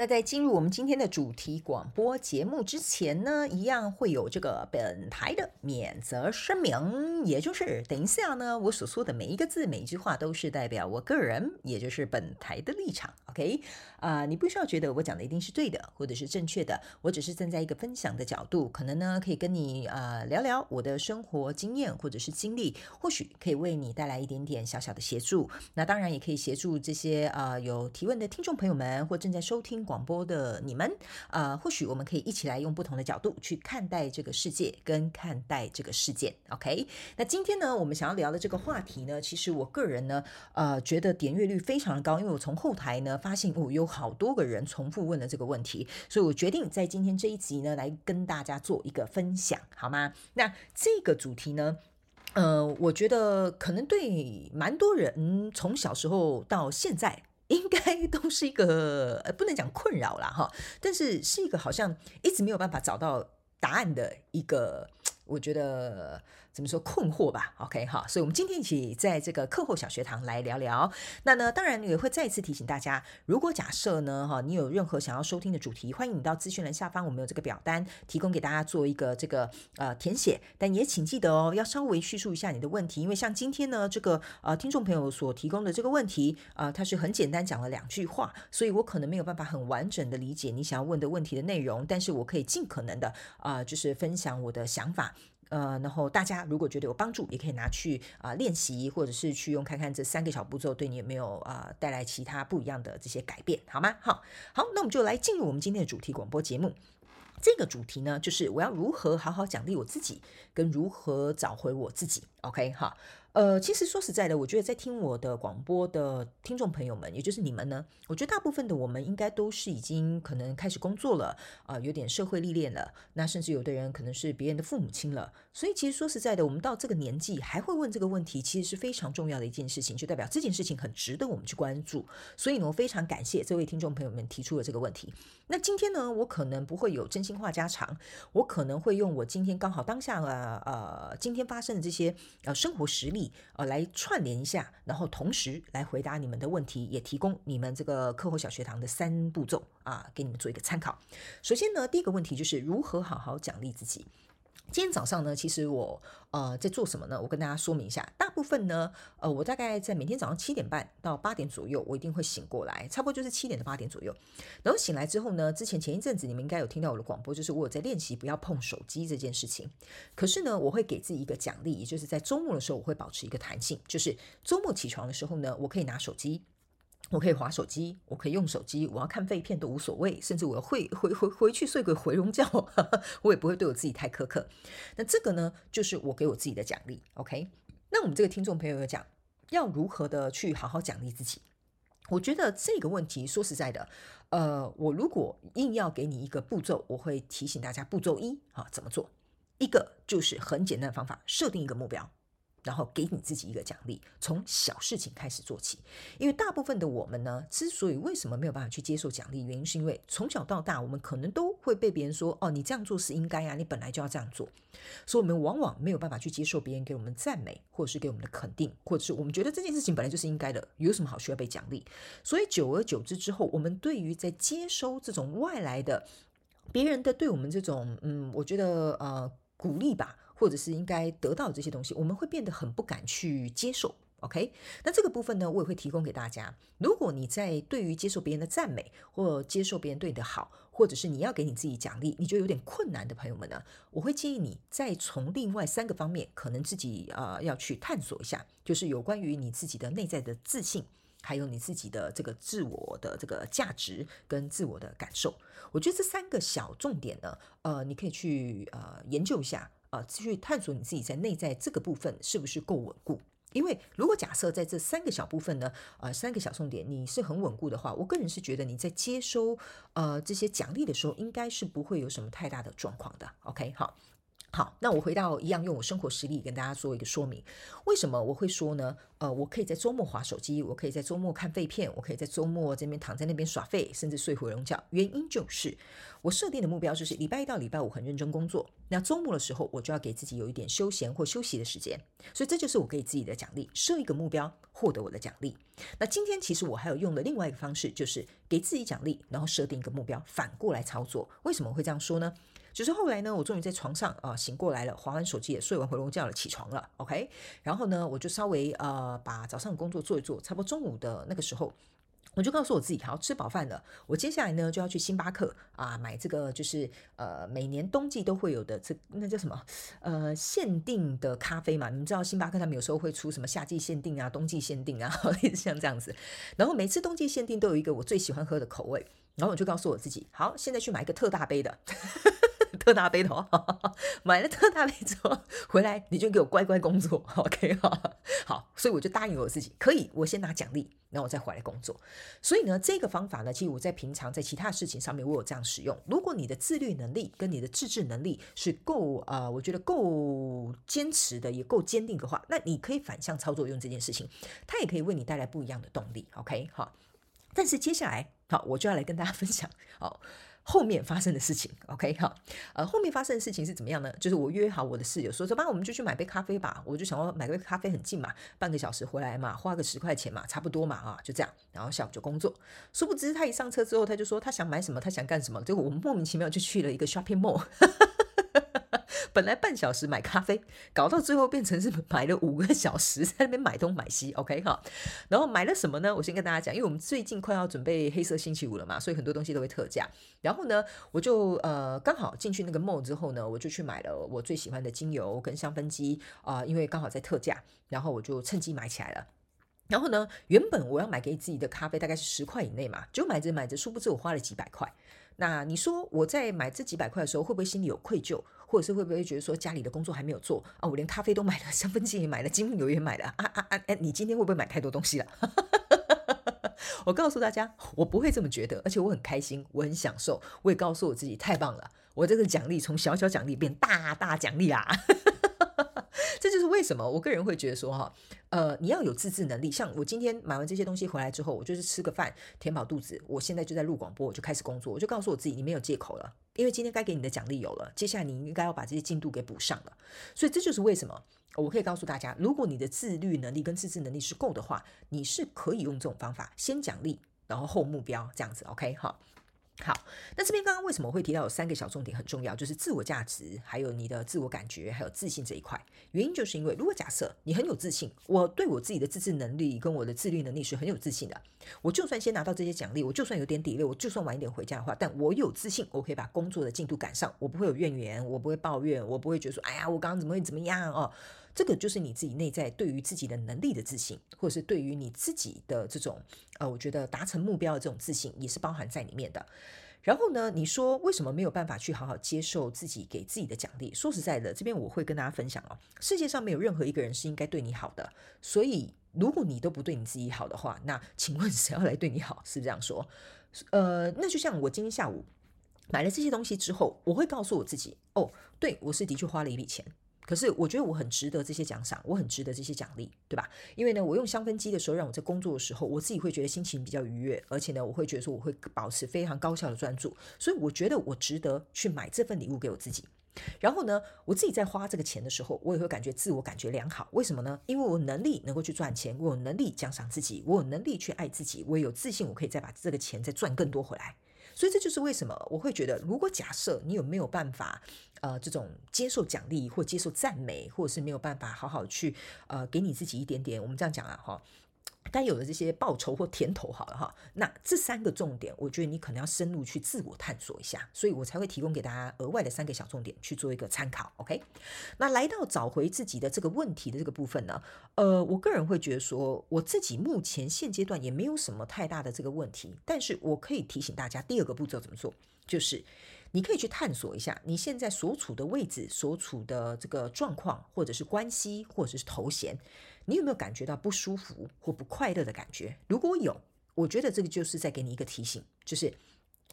那在进入我们今天的主题广播节目之前呢，一样会有这个本台的免责声明，也就是等一下呢，我所说的每一个字、每一句话都是代表我个人，也就是本台的立场。OK，啊，你不需要觉得我讲的一定是对的，或者是正确的，我只是站在一个分享的角度，可能呢可以跟你啊聊聊我的生活经验或者是经历，或许可以为你带来一点点小小的协助。那当然也可以协助这些啊有提问的听众朋友们，或正在收听。广播的你们，呃，或许我们可以一起来用不同的角度去看待这个世界，跟看待这个事件。OK，那今天呢，我们想要聊的这个话题呢，其实我个人呢，呃，觉得点阅率非常的高，因为我从后台呢发现，哦，有好多个人重复问了这个问题，所以我决定在今天这一集呢，来跟大家做一个分享，好吗？那这个主题呢，呃，我觉得可能对蛮多人从小时候到现在。应该 都是一个呃，不能讲困扰了，哈，但是是一个好像一直没有办法找到答案的一个，我觉得。怎么说困惑吧？OK 哈，所以我们今天一起在这个课后小学堂来聊聊。那呢，当然也会再次提醒大家，如果假设呢，哈，你有任何想要收听的主题，欢迎你到资讯栏下方，我们有这个表单提供给大家做一个这个呃填写。但也请记得哦，要稍微叙述一下你的问题，因为像今天呢，这个呃听众朋友所提供的这个问题啊，它是很简单讲了两句话，所以我可能没有办法很完整的理解你想要问的问题的内容，但是我可以尽可能的啊，就是分享我的想法。呃，然后大家如果觉得有帮助，也可以拿去啊练习，或者是去用看看这三个小步骤对你有没有啊带来其他不一样的这些改变，好吗？好，好，那我们就来进入我们今天的主题广播节目。这个主题呢，就是我要如何好好奖励我自己，跟如何找回我自己。OK，哈。呃，其实说实在的，我觉得在听我的广播的听众朋友们，也就是你们呢，我觉得大部分的我们应该都是已经可能开始工作了，啊，有点社会历练了，那甚至有的人可能是别人的父母亲了。所以其实说实在的，我们到这个年纪还会问这个问题，其实是非常重要的一件事情，就代表这件事情很值得我们去关注。所以呢，我非常感谢这位听众朋友们提出了这个问题。那今天呢，我可能不会有真心话家常，我可能会用我今天刚好当下呃呃今天发生的这些呃生活实例。呃，来串联一下，然后同时来回答你们的问题，也提供你们这个课后小学堂的三步骤啊，给你们做一个参考。首先呢，第一个问题就是如何好好奖励自己。今天早上呢，其实我呃在做什么呢？我跟大家说明一下。大部分呢，呃，我大概在每天早上七点半到八点左右，我一定会醒过来，差不多就是七点到八点左右。然后醒来之后呢，之前前一阵子你们应该有听到我的广播，就是我有在练习不要碰手机这件事情。可是呢，我会给自己一个奖励，也就是在周末的时候，我会保持一个弹性，就是周末起床的时候呢，我可以拿手机。我可以划手机，我可以用手机，我要看废片都无所谓，甚至我要回回回回去睡个回笼觉，我也不会对我自己太苛刻。那这个呢，就是我给我自己的奖励。OK，那我们这个听众朋友有讲，要如何的去好好奖励自己？我觉得这个问题说实在的，呃，我如果硬要给你一个步骤，我会提醒大家步骤一啊怎么做？一个就是很简单的方法，设定一个目标。然后给你自己一个奖励，从小事情开始做起。因为大部分的我们呢，之所以为什么没有办法去接受奖励，原因是因为从小到大，我们可能都会被别人说：“哦，你这样做是应该啊，你本来就要这样做。”所以，我们往往没有办法去接受别人给我们赞美，或者是给我们的肯定，或者是我们觉得这件事情本来就是应该的，有什么好需要被奖励？所以，久而久之之后，我们对于在接收这种外来的别人的对我们这种，嗯，我觉得呃鼓励吧。或者是应该得到这些东西，我们会变得很不敢去接受。OK，那这个部分呢，我也会提供给大家。如果你在对于接受别人的赞美，或接受别人对你的好，或者是你要给你自己奖励，你觉得有点困难的朋友们呢，我会建议你再从另外三个方面，可能自己呃要去探索一下，就是有关于你自己的内在的自信，还有你自己的这个自我的这个价值跟自我的感受。我觉得这三个小重点呢，呃，你可以去呃研究一下。啊，去探索你自己在内在这个部分是不是够稳固？因为如果假设在这三个小部分呢，呃，三个小重点你是很稳固的话，我个人是觉得你在接收呃这些奖励的时候，应该是不会有什么太大的状况的。OK，好。好，那我回到一样用我生活实例跟大家做一个说明，为什么我会说呢？呃，我可以在周末划手机，我可以在周末看废片，我可以在周末这边躺在那边耍废，甚至睡回笼觉。原因就是我设定的目标就是礼拜一到礼拜五很认真工作，那周末的时候我就要给自己有一点休闲或休息的时间，所以这就是我给自己的奖励，设一个目标，获得我的奖励。那今天其实我还有用的另外一个方式，就是给自己奖励，然后设定一个目标，反过来操作。为什么会这样说呢？就是后来呢，我终于在床上啊醒过来了，划完手机也睡完回笼觉了，起床了，OK。然后呢，我就稍微呃把早上的工作做一做，差不多中午的那个时候，我就告诉我自己，好吃饱饭了，我接下来呢就要去星巴克啊买这个就是呃每年冬季都会有的这那叫什么呃限定的咖啡嘛？你们知道星巴克他们有时候会出什么夏季限定啊、冬季限定啊，类似像这样子。然后每次冬季限定都有一个我最喜欢喝的口味，然后我就告诉我自己，好，现在去买一个特大杯的。特大杯头，买了特大杯之后回来，你就给我乖乖工作，OK 哈？好，所以我就答应我自己，可以，我先拿奖励，然后我再回来工作。所以呢，这个方法呢，其实我在平常在其他事情上面，我有这样使用。如果你的自律能力跟你的自制能力是够啊，我觉得够坚持的，也够坚定的话，那你可以反向操作用这件事情，它也可以为你带来不一样的动力，OK 好。但是接下来，好，我就要来跟大家分享，好。后面发生的事情，OK 哈，呃，后面发生的事情是怎么样呢？就是我约好我的室友说说，吧，我们就去买杯咖啡吧。我就想要买杯咖啡很近嘛，半个小时回来嘛，花个十块钱嘛，差不多嘛啊，就这样。然后下午就工作。殊不知他一上车之后，他就说他想买什么，他想干什么。结果我们莫名其妙就去了一个 shopping mall。本来半小时买咖啡，搞到最后变成是买了五个小时，在那边买东买西，OK 哈。然后买了什么呢？我先跟大家讲，因为我们最近快要准备黑色星期五了嘛，所以很多东西都会特价。然后呢，我就呃刚好进去那个 mall 之后呢，我就去买了我最喜欢的精油跟香氛机啊，因为刚好在特价，然后我就趁机买起来了。然后呢，原本我要买给自己的咖啡大概是十块以内嘛，就买着买着，殊不知我花了几百块。那你说我在买这几百块的时候，会不会心里有愧疚，或者是会不会觉得说家里的工作还没有做啊？我连咖啡都买了，香氛机也买了，精油也买了啊啊啊！哎，你今天会不会买太多东西了？我告诉大家，我不会这么觉得，而且我很开心，我很享受，我也告诉我自己太棒了，我这个奖励从小小奖励变大大奖励啊！这就是为什么我个人会觉得说哈，呃，你要有自制能力。像我今天买完这些东西回来之后，我就是吃个饭，填饱肚子。我现在就在录广播，我就开始工作。我就告诉我自己，你没有借口了，因为今天该给你的奖励有了，接下来你应该要把这些进度给补上了。所以这就是为什么我可以告诉大家，如果你的自律能力跟自制能力是够的话，你是可以用这种方法，先奖励，然后后目标这样子。OK，好。好，那这边刚刚为什么会提到有三个小重点很重要，就是自我价值，还有你的自我感觉，还有自信这一块。原因就是因为，如果假设你很有自信，我对我自己的自制能力跟我的自律能力是很有自信的，我就算先拿到这些奖励，我就算有点底累，我就算晚一点回家的话，但我有自信，我可以把工作的进度赶上，我不会有怨言，我不会抱怨，我不会觉得说，哎呀，我刚刚怎么会怎么样哦。这个就是你自己内在对于自己的能力的自信，或者是对于你自己的这种呃，我觉得达成目标的这种自信，也是包含在里面的。然后呢，你说为什么没有办法去好好接受自己给自己的奖励？说实在的，这边我会跟大家分享哦，世界上没有任何一个人是应该对你好的，所以如果你都不对你自己好的话，那请问谁要来对你好？是这样说？呃，那就像我今天下午买了这些东西之后，我会告诉我自己，哦，对我是的确花了一笔钱。可是我觉得我很值得这些奖赏，我很值得这些奖励，对吧？因为呢，我用香氛机的时候，让我在工作的时候，我自己会觉得心情比较愉悦，而且呢，我会觉得说我会保持非常高效的专注，所以我觉得我值得去买这份礼物给我自己。然后呢，我自己在花这个钱的时候，我也会感觉自我感觉良好。为什么呢？因为我能力能够去赚钱，我有能力奖赏自己，我有能力去爱自己，我也有自信，我可以再把这个钱再赚更多回来。所以这就是为什么我会觉得，如果假设你有没有办法，呃，这种接受奖励或接受赞美，或者是没有办法好好去，呃，给你自己一点点，我们这样讲啊，哈。该有的这些报酬或甜头，好了哈。那这三个重点，我觉得你可能要深入去自我探索一下，所以我才会提供给大家额外的三个小重点去做一个参考。OK，那来到找回自己的这个问题的这个部分呢，呃，我个人会觉得说，我自己目前现阶段也没有什么太大的这个问题，但是我可以提醒大家，第二个步骤怎么做，就是你可以去探索一下你现在所处的位置、所处的这个状况，或者是关系，或者是头衔。你有没有感觉到不舒服或不快乐的感觉？如果有，我觉得这个就是在给你一个提醒，就是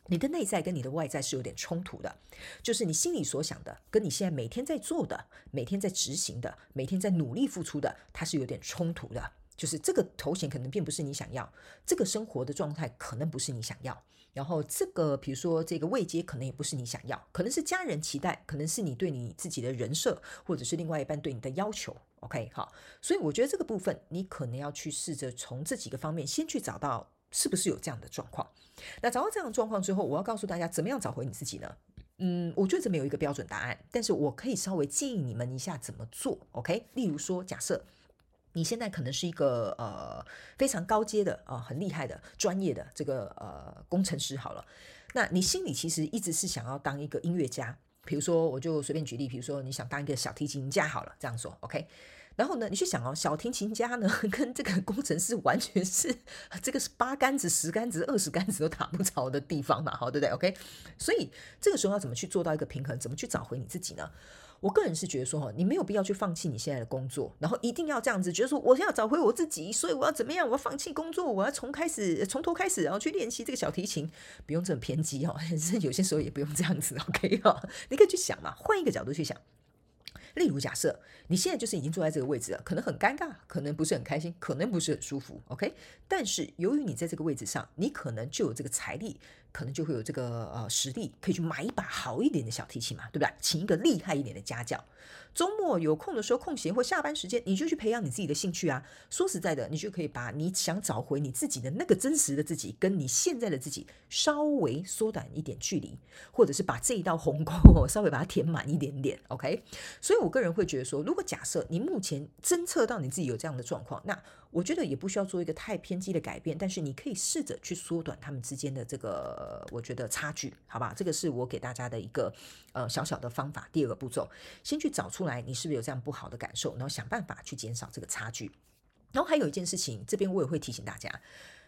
你的内在跟你的外在是有点冲突的，就是你心里所想的，跟你现在每天在做的、每天在执行的、每天在努力付出的，它是有点冲突的。就是这个头衔可能并不是你想要，这个生活的状态可能不是你想要，然后这个比如说这个位阶可能也不是你想要，可能是家人期待，可能是你对你自己的人设，或者是另外一半对你的要求。OK，好，所以我觉得这个部分你可能要去试着从这几个方面先去找到是不是有这样的状况。那找到这样的状况之后，我要告诉大家怎么样找回你自己呢？嗯，我觉得这没有一个标准答案，但是我可以稍微建议你们一下怎么做。OK，例如说，假设。你现在可能是一个呃非常高阶的啊很厉害的专业的这个呃工程师好了，那你心里其实一直是想要当一个音乐家，比如说我就随便举例，比如说你想当一个小提琴家好了，这样说 OK，然后呢你去想哦，小提琴家呢跟这个工程师完全是这个是八竿子十竿子二十竿子都打不着的地方嘛，好对不对 OK，所以这个时候要怎么去做到一个平衡，怎么去找回你自己呢？我个人是觉得说哈，你没有必要去放弃你现在的工作，然后一定要这样子觉得说，我要找回我自己，所以我要怎么样？我要放弃工作，我要从开始从头开始，然后去练习这个小提琴，不用这么偏激哦，有些时候也不用这样子，OK 哈，你可以去想嘛，换一个角度去想。例如，假设你现在就是已经坐在这个位置了，可能很尴尬，可能不是很开心，可能不是很舒服，OK？但是由于你在这个位置上，你可能就有这个财力。可能就会有这个呃实力，可以去买一把好一点的小提琴嘛，对不对？请一个厉害一点的家教。周末有空的时候，空闲或下班时间，你就去培养你自己的兴趣啊。说实在的，你就可以把你想找回你自己的那个真实的自己，跟你现在的自己稍微缩短一点距离，或者是把这一道鸿沟 稍微把它填满一点点。OK，所以我个人会觉得说，如果假设你目前侦测到你自己有这样的状况，那我觉得也不需要做一个太偏激的改变，但是你可以试着去缩短他们之间的这个，我觉得差距，好吧？这个是我给大家的一个呃小小的方法。第二个步骤，先去找出来你是不是有这样不好的感受，然后想办法去减少这个差距。然后还有一件事情，这边我也会提醒大家，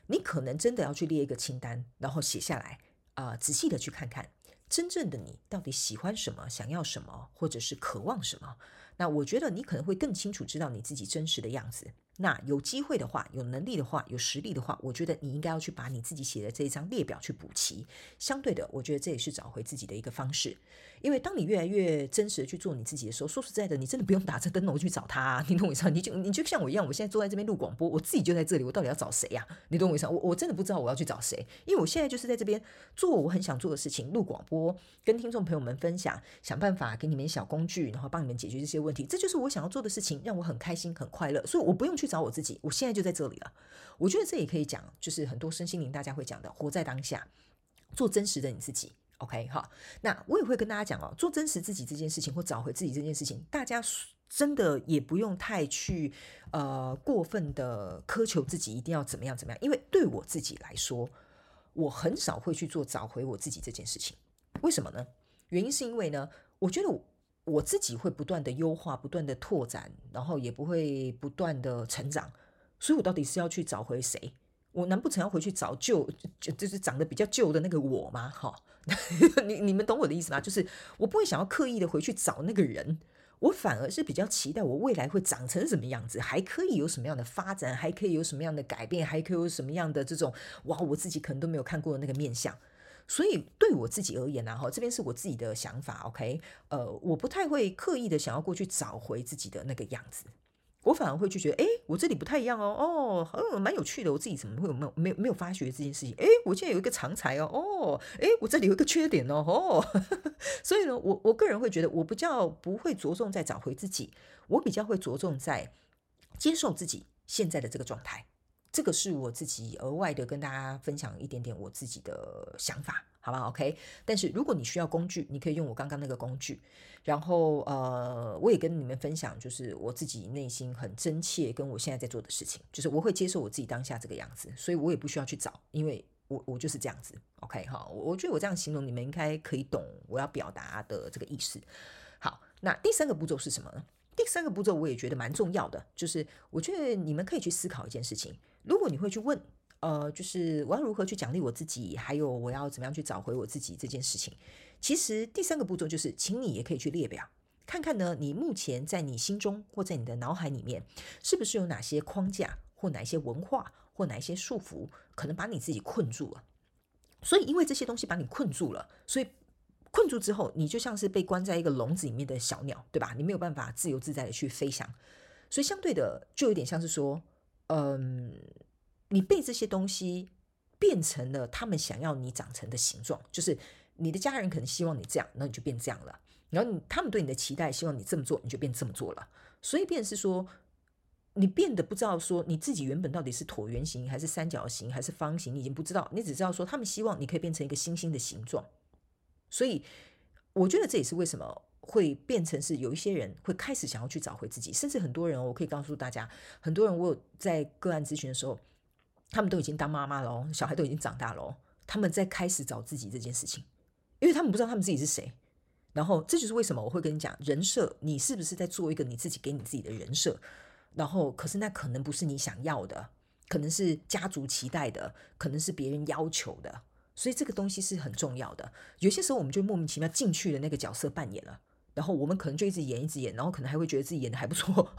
你可能真的要去列一个清单，然后写下来啊，仔细的去看看真正的你到底喜欢什么，想要什么，或者是渴望什么。那我觉得你可能会更清楚知道你自己真实的样子。那有机会的话，有能力的话，有实力的话，我觉得你应该要去把你自己写的这一张列表去补齐。相对的，我觉得这也是找回自己的一个方式。因为当你越来越真实的去做你自己的时候，说实在的，你真的不用打着灯笼去找他。你懂我意思？你就你就像我一样，我现在坐在这边录广播，我自己就在这里，我到底要找谁呀？你懂我意思？我我真的不知道我要去找谁，因为我现在就是在这边做我很想做的事情，录广播，跟听众朋友们分享，想办法给你们小工具，然后帮你们解决这些问题。这就是我想要做的事情，让我很开心、很快乐，所以我不用去找我自己，我现在就在这里了。我觉得这也可以讲，就是很多身心灵大家会讲的，活在当下，做真实的你自己。OK 哈，那我也会跟大家讲哦，做真实自己这件事情或找回自己这件事情，大家真的也不用太去呃过分的苛求自己一定要怎么样怎么样，因为对我自己来说，我很少会去做找回我自己这件事情。为什么呢？原因是因为呢，我觉得我我自己会不断的优化，不断的拓展，然后也不会不断的成长，所以我到底是要去找回谁？我难不成要回去找旧，就就是长得比较旧的那个我吗？哈，你你们懂我的意思吗？就是我不会想要刻意的回去找那个人，我反而是比较期待我未来会长成什么样子，还可以有什么样的发展，还可以有什么样的改变，还可以有什么样的这种哇，我自己可能都没有看过的那个面相。所以对我自己而言呢，哈，这边是我自己的想法，OK，呃，我不太会刻意的想要过去找回自己的那个样子。我反而会去觉得，哎，我这里不太一样哦，哦，嗯，蛮有趣的。我自己怎么会有没有没有没有发觉这件事情？哎，我现在有一个长才哦，哦，哎，我这里有一个缺点哦，哦，所以呢，我我个人会觉得，我比较不会着重在找回自己，我比较会着重在接受自己现在的这个状态。这个是我自己额外的跟大家分享一点点我自己的想法，好吧？OK。但是如果你需要工具，你可以用我刚刚那个工具。然后呃，我也跟你们分享，就是我自己内心很真切，跟我现在在做的事情，就是我会接受我自己当下这个样子，所以我也不需要去找，因为我我就是这样子。OK 哈，我我觉得我这样形容，你们应该可以懂我要表达的这个意思。好，那第三个步骤是什么呢？第三个步骤我也觉得蛮重要的，就是我觉得你们可以去思考一件事情。如果你会去问，呃，就是我要如何去奖励我自己，还有我要怎么样去找回我自己这件事情，其实第三个步骤就是，请你也可以去列表，看看呢，你目前在你心中或在你的脑海里面，是不是有哪些框架或哪一些文化或哪一些束缚，可能把你自己困住了。所以因为这些东西把你困住了，所以困住之后，你就像是被关在一个笼子里面的小鸟，对吧？你没有办法自由自在的去飞翔。所以相对的，就有点像是说，嗯，你被这些东西变成了他们想要你长成的形状，就是你的家人可能希望你这样，那你就变这样了。然后他们对你的期待，希望你这么做，你就变这么做了。所以变是说，你变得不知道说你自己原本到底是椭圆形还是三角形还是方形，你已经不知道，你只知道说他们希望你可以变成一个星星的形状。所以我觉得这也是为什么会变成是有一些人会开始想要去找回自己，甚至很多人，我可以告诉大家，很多人我有在个案咨询的时候，他们都已经当妈妈了，小孩都已经长大了，他们在开始找自己这件事情，因为他们不知道他们自己是谁。然后这就是为什么我会跟你讲人设，你是不是在做一个你自己给你自己的人设？然后可是那可能不是你想要的，可能是家族期待的，可能是别人要求的，所以这个东西是很重要的。有些时候我们就莫名其妙进去了那个角色扮演了。然后我们可能就一直演一直演，然后可能还会觉得自己演的还不错，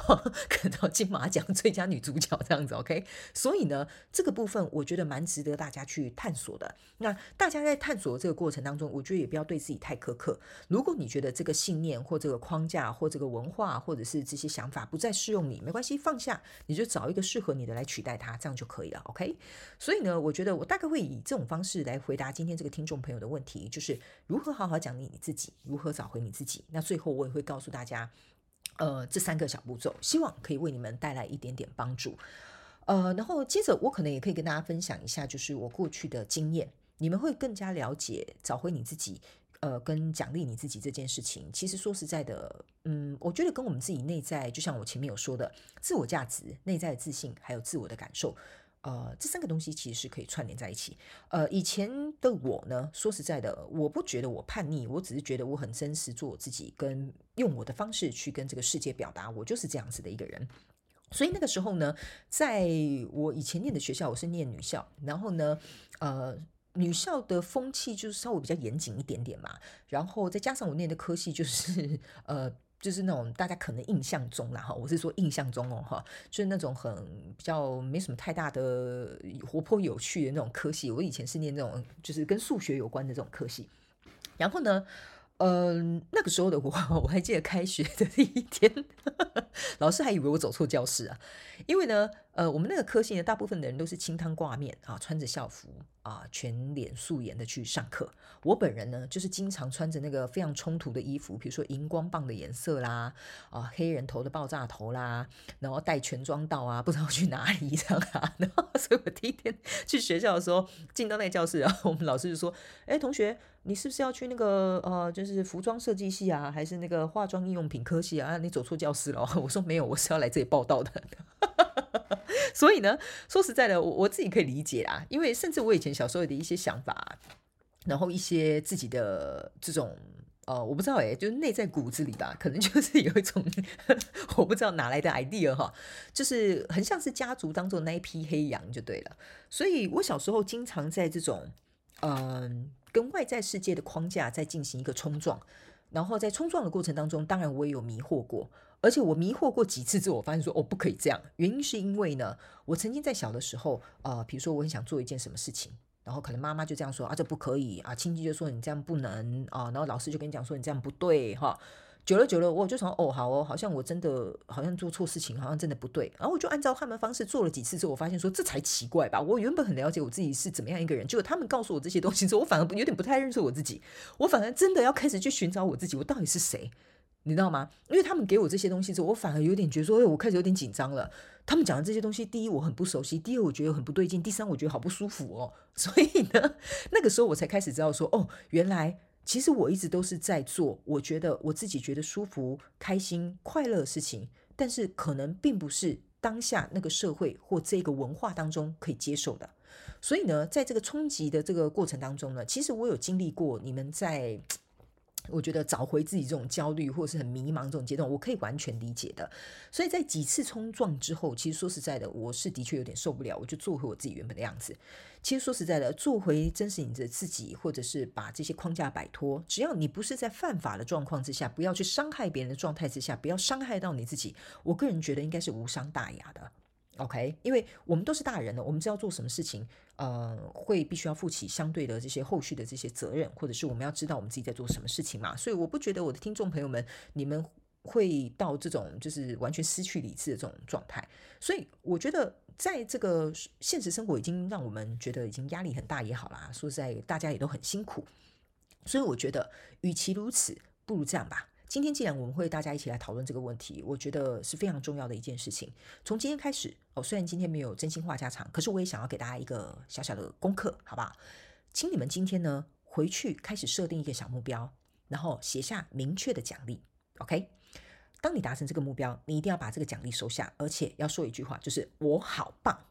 可能金马奖最佳女主角这样子，OK？所以呢，这个部分我觉得蛮值得大家去探索的。那大家在探索这个过程当中，我觉得也不要对自己太苛刻。如果你觉得这个信念或这个框架或这个文化或者是这些想法不再适用你，没关系，放下，你就找一个适合你的来取代它，这样就可以了，OK？所以呢，我觉得我大概会以这种方式来回答今天这个听众朋友的问题，就是如何好好讲你你自己，如何找回你自己。那最后我也会告诉大家，呃，这三个小步骤，希望可以为你们带来一点点帮助。呃，然后接着我可能也可以跟大家分享一下，就是我过去的经验，你们会更加了解找回你自己，呃，跟奖励你自己这件事情。其实说实在的，嗯，我觉得跟我们自己内在，就像我前面有说的，自我价值、内在的自信，还有自我的感受。呃，这三个东西其实是可以串联在一起。呃，以前的我呢，说实在的，我不觉得我叛逆，我只是觉得我很真实，做我自己，跟用我的方式去跟这个世界表达，我就是这样子的一个人。所以那个时候呢，在我以前念的学校，我是念女校，然后呢，呃，女校的风气就是稍微比较严谨一点点嘛，然后再加上我念的科系就是呃。就是那种大家可能印象中啦哈，我是说印象中哦哈，就是那种很比较没什么太大的活泼有趣的那种科系。我以前是念那种就是跟数学有关的这种科系，然后呢。嗯，那个时候的我，我还记得开学的第一天，老师还以为我走错教室啊。因为呢，呃，我们那个科系呢，大部分的人都是清汤挂面啊，穿着校服啊，全脸素颜的去上课。我本人呢，就是经常穿着那个非常冲突的衣服，比如说荧光棒的颜色啦，啊，黑人头的爆炸头啦，然后带全妆到啊，不知道去哪里 这样啊。然后，所以我第一天去学校的时候，进到那个教室，然后我们老师就说：“哎，同学。”你是不是要去那个呃，就是服装设计系啊，还是那个化妆应用品科系啊？你走错教室了。我说没有，我是要来这里报道的。所以呢，说实在的，我我自己可以理解啊，因为甚至我以前小时候的一些想法，然后一些自己的这种呃，我不知道哎，就是内在骨子里吧，可能就是有一种 我不知道哪来的 idea 哈，就是很像是家族当中那一批黑羊就对了。所以我小时候经常在这种嗯。跟外在世界的框架在进行一个冲撞，然后在冲撞的过程当中，当然我也有迷惑过，而且我迷惑过几次之后，我发现说哦不可以这样，原因是因为呢，我曾经在小的时候，呃，比如说我很想做一件什么事情，然后可能妈妈就这样说啊，这不可以啊，亲戚就说你这样不能啊，然后老师就跟你讲说你这样不对哈。久了久了，我就想哦，好哦，好像我真的好像做错事情，好像真的不对。然后我就按照他们方式做了几次之后，我发现说这才奇怪吧。我原本很了解我自己是怎么样一个人，结果他们告诉我这些东西之后，我反而有点不太认识我自己。我反而真的要开始去寻找我自己，我到底是谁？你知道吗？因为他们给我这些东西之后，我反而有点觉得说，哎，我开始有点紧张了。他们讲的这些东西，第一我很不熟悉，第二我觉得很不对劲，第三我觉得好不舒服哦。所以呢，那个时候我才开始知道说，哦，原来。其实我一直都是在做，我觉得我自己觉得舒服、开心、快乐的事情，但是可能并不是当下那个社会或这个文化当中可以接受的。所以呢，在这个冲击的这个过程当中呢，其实我有经历过你们在。我觉得找回自己这种焦虑或是很迷茫这种阶段，我可以完全理解的。所以在几次冲撞之后，其实说实在的，我是的确有点受不了，我就做回我自己原本的样子。其实说实在的，做回真实你的自己，或者是把这些框架摆脱，只要你不是在犯法的状况之下，不要去伤害别人的状态之下，不要伤害到你自己，我个人觉得应该是无伤大雅的。OK，因为我们都是大人了，我们知道做什么事情，呃，会必须要负起相对的这些后续的这些责任，或者是我们要知道我们自己在做什么事情嘛。所以我不觉得我的听众朋友们，你们会到这种就是完全失去理智的这种状态。所以我觉得，在这个现实生活已经让我们觉得已经压力很大也好啦，说实在，大家也都很辛苦。所以我觉得，与其如此，不如这样吧。今天既然我们会大家一起来讨论这个问题，我觉得是非常重要的一件事情。从今天开始哦，虽然今天没有真心话家常，可是我也想要给大家一个小小的功课，好不好？请你们今天呢回去开始设定一个小目标，然后写下明确的奖励。OK，当你达成这个目标，你一定要把这个奖励收下，而且要说一句话，就是我好棒。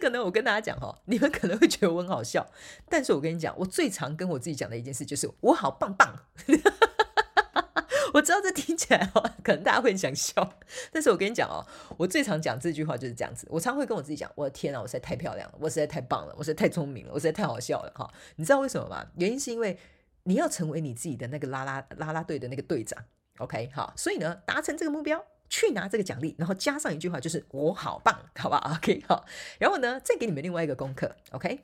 这个呢，我跟大家讲哈，你们可能会觉得我很好笑，但是我跟你讲，我最常跟我自己讲的一件事就是我好棒棒。我知道这听起来哦，可能大家会很想笑，但是我跟你讲哦，我最常讲这句话就是这样子。我常会跟我自己讲，我的天啊，我实在太漂亮了，我实在太棒了，我实在太聪明了，我实在太好笑了哈。你知道为什么吗？原因是因为你要成为你自己的那个拉拉拉拉队的那个队长，OK 好，所以呢，达成这个目标。去拿这个奖励，然后加上一句话，就是我好棒，好不好？OK，好。然后呢，再给你们另外一个功课，OK，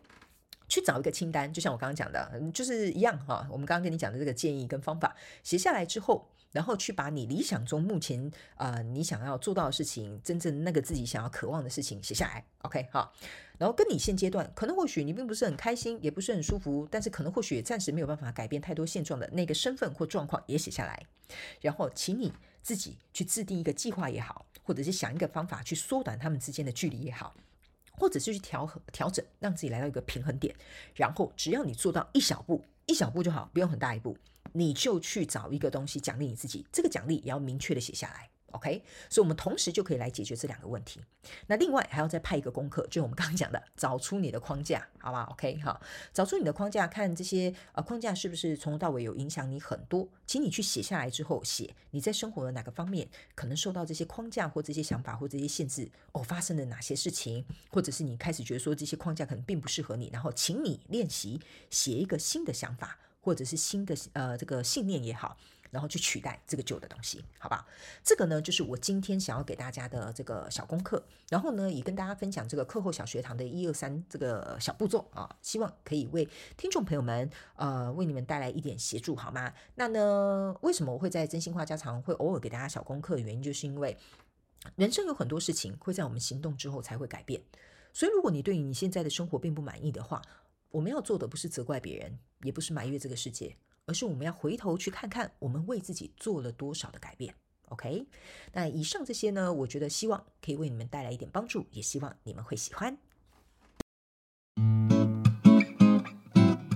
去找一个清单，就像我刚刚讲的，就是一样哈。我们刚刚跟你讲的这个建议跟方法写下来之后，然后去把你理想中目前啊你想要做到的事情，真正那个自己想要渴望的事情写下来，OK，好。然后跟你现阶段可能或许你并不是很开心，也不是很舒服，但是可能或许暂时没有办法改变太多现状的那个身份或状况也写下来，然后请你。自己去制定一个计划也好，或者是想一个方法去缩短他们之间的距离也好，或者是去调和调整，让自己来到一个平衡点。然后只要你做到一小步，一小步就好，不用很大一步，你就去找一个东西奖励你自己。这个奖励也要明确的写下来。OK，所以，我们同时就可以来解决这两个问题。那另外还要再派一个功课，就是我们刚刚讲的，找出你的框架，好吧？OK，好，找出你的框架，看这些呃框架是不是从头到尾有影响你很多，请你去写下来之后，写你在生活的哪个方面可能受到这些框架或这些想法或这些限制哦，发生了哪些事情，或者是你开始觉得说这些框架可能并不适合你，然后请你练习写一个新的想法，或者是新的呃这个信念也好。然后去取代这个旧的东西，好吧？这个呢，就是我今天想要给大家的这个小功课。然后呢，也跟大家分享这个课后小学堂的一二三这个小步骤啊，希望可以为听众朋友们呃为你们带来一点协助，好吗？那呢，为什么我会在真心话家常会偶尔给大家小功课？原因就是因为人生有很多事情会在我们行动之后才会改变。所以，如果你对你现在的生活并不满意的话，我们要做的不是责怪别人，也不是埋怨这个世界。而是我们要回头去看看，我们为自己做了多少的改变。OK，那以上这些呢，我觉得希望可以为你们带来一点帮助，也希望你们会喜欢。